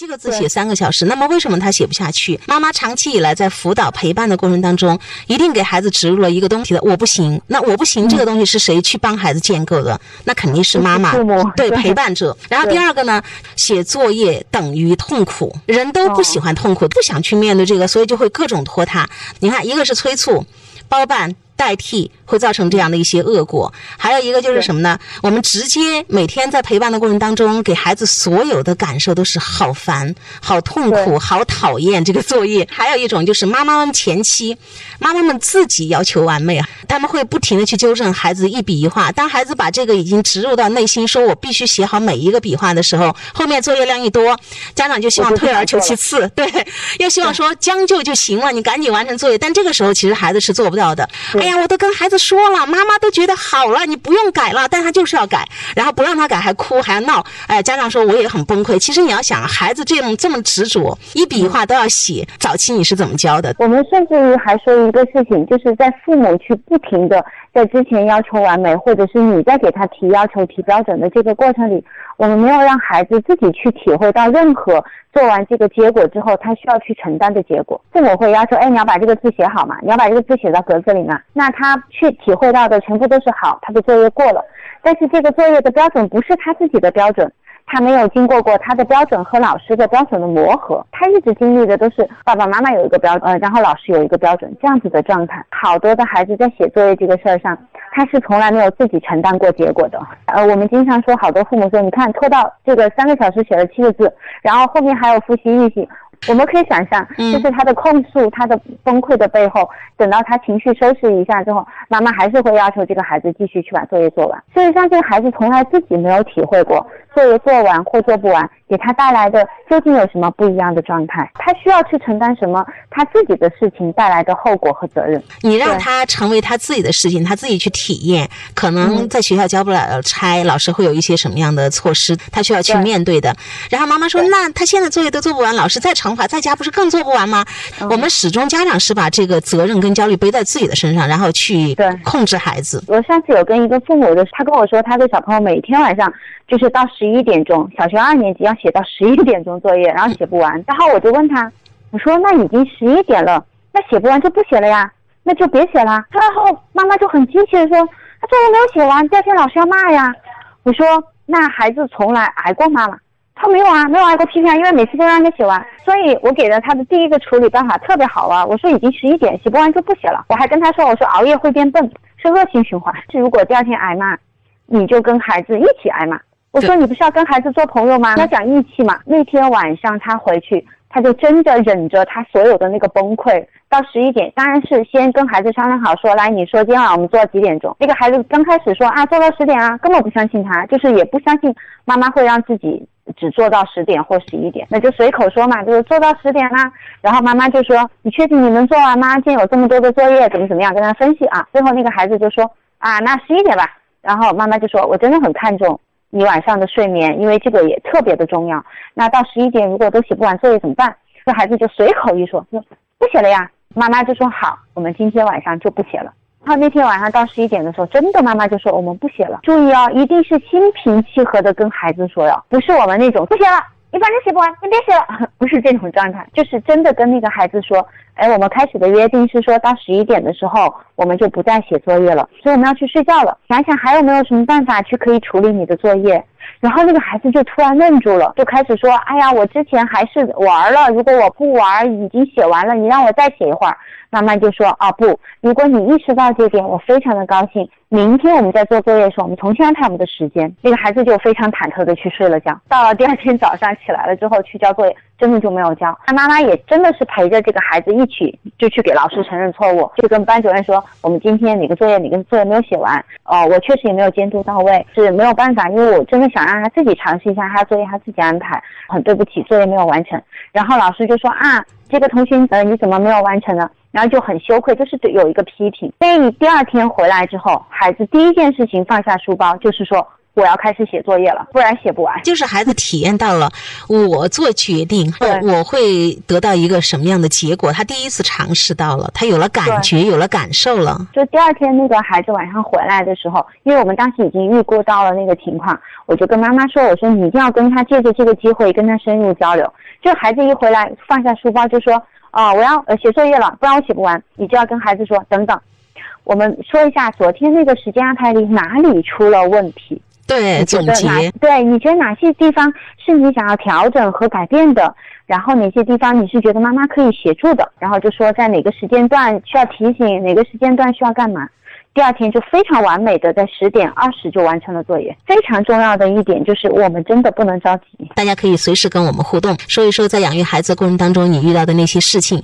这个字写三个小时，那么为什么他写不下去？妈妈长期以来在辅导陪伴的过程当中，一定给孩子植入了一个东西的，我不行。那我不行，这个东西是谁去帮孩子建构的？那肯定是妈妈，对陪伴者。然后第二个呢，写作业等于痛苦，人都不喜欢痛苦，不想去面对这个，所以就会各种拖沓。你看，一个是催促、包办。代替会造成这样的一些恶果，还有一个就是什么呢？我们直接每天在陪伴的过程当中，给孩子所有的感受都是好烦、好痛苦、好讨厌这个作业。还有一种就是妈妈们前期，妈妈们自己要求完美啊，他们会不停的去纠正孩子一笔一画。当孩子把这个已经植入到内心，说我必须写好每一个笔画的时候，后面作业量一多，家长就希望退而求其次，对，又希望说将就就行了，你赶紧完成作业。但这个时候其实孩子是做不到的。哎呀。我都跟孩子说了，妈妈都觉得好了，你不用改了，但他就是要改，然后不让他改还哭还要闹，哎，家长说我也很崩溃。其实你要想，孩子这种这么执着，一笔一画都要写，早期你是怎么教的？我们甚至于还说一个事情，就是在父母去不停的在之前要求完美，或者是你在给他提要求、提标准的这个过程里，我们没有让孩子自己去体会到任何。做完这个结果之后，他需要去承担的结果，父母会要求，哎，你要把这个字写好嘛，你要把这个字写到格子里嘛。那他去体会到的全部都是好，他的作业过了，但是这个作业的标准不是他自己的标准。他没有经过过他的标准和老师的标准的磨合，他一直经历的都是爸爸妈妈有一个标，呃，然后老师有一个标准这样子的状态。好多的孩子在写作业这个事儿上，他是从来没有自己承担过结果的。呃，我们经常说，好多父母说，你看拖到这个三个小时写了七个字，然后后面还有复习预习。我们可以想象，就是他的控诉，他的崩溃的背后，等到他情绪收拾一下之后，妈妈还是会要求这个孩子继续去把作业做完。所以，像这个孩子从来自己没有体会过作业做完或做不完。给他带来的究竟有什么不一样的状态？他需要去承担什么他自己的事情带来的后果和责任？你让他成为他自己的事情，他自己去体验。可能在学校交不了差，老师会有一些什么样的措施，他需要去面对的。然后妈妈说：“那他现在作业都做不完，老师再惩罚，在家不是更做不完吗？”我们始终家长是把这个责任跟焦虑背在自己的身上，然后去控制孩子。我上次有跟一个父母的，他跟我说，他的小朋友每天晚上。就是到十一点钟，小学二年级要写到十一点钟作业，然后写不完。然后我就问他，我说那已经十一点了，那写不完就不写了呀，那就别写了。然后妈妈就很惊奇的说，他作业没有写完，第二天老师要骂呀。我说那孩子从来挨过骂吗？他没有啊，没有挨过批评，因为每次都让他写完。所以我给了他的第一个处理办法特别好啊，我说已经十一点，写不完就不写了。我还跟他说，我说熬夜会变笨，是恶性循环。是如果第二天挨骂，你就跟孩子一起挨骂。我说你不是要跟孩子做朋友吗？要讲义气嘛。那天晚上他回去，他就真的忍着他所有的那个崩溃，到十一点，当然是先跟孩子商量好，说来你说今天晚上我们做到几点钟。那个孩子刚开始说啊做到十点啊，根本不相信他，就是也不相信妈妈会让自己只做到十点或十一点，那就随口说嘛，就是做到十点啦。然后妈妈就说你确定你能做完吗？今天有这么多的作业，怎么怎么样，跟他分析啊。最后那个孩子就说啊那十一点吧。然后妈妈就说我真的很看重。你晚上的睡眠，因为这个也特别的重要。那到十一点如果都写不完作业怎么办？这孩子就随口一说，说不写了呀。妈妈就说好，我们今天晚上就不写了。然后那天晚上到十一点的时候，真的妈妈就说我们不写了。注意哦，一定是心平气和的跟孩子说哟，不是我们那种不写了。你反正写不完，你别写了，不是这种状态，就是真的跟那个孩子说，哎，我们开始的约定是说到十一点的时候，我们就不再写作业了，所以我们要去睡觉了。想想还有没有什么办法去可以处理你的作业？然后那个孩子就突然愣住了，就开始说，哎呀，我之前还是玩了，如果我不玩，已经写完了，你让我再写一会儿。妈妈就说，啊不，如果你意识到这点，我非常的高兴。明天我们在做作业的时候，我们重新安排我们的时间。那个孩子就非常忐忑的去睡了觉。到了第二天早上起来了之后去交作业，真的就没有交。他妈妈也真的是陪着这个孩子一起就去给老师承认错误，就跟班主任说，我们今天哪个作业哪个作业没有写完。哦，我确实也没有监督到位，是没有办法，因为我真的想让他自己尝试一下，他作业他自己安排。很对不起，作业没有完成。然后老师就说啊，这个同学呃你怎么没有完成呢？然后就很羞愧，就是有一个批评。所以第二天回来之后，孩子第一件事情放下书包，就是说。我要开始写作业了，不然写不完。就是孩子体验到了我做决定，对我会得到一个什么样的结果，他第一次尝试到了，他有了感觉，有了感受了。就第二天那个孩子晚上回来的时候，因为我们当时已经预估到了那个情况，我就跟妈妈说：“我说你一定要跟他借着这个机会跟他深入交流。”就孩子一回来放下书包就说：“啊、我要呃写作业了，不然我写不完。”你就要跟孩子说：“等等，我们说一下昨天那个时间安排里哪里出了问题。”对，总结对，你觉得哪些地方是你想要调整和改变的？然后哪些地方你是觉得妈妈可以协助的？然后就说在哪个时间段需要提醒，哪个时间段需要干嘛。第二天就非常完美的在十点二十就完成了作业。非常重要的一点就是我们真的不能着急。大家可以随时跟我们互动，说一说在养育孩子的过程当中你遇到的那些事情。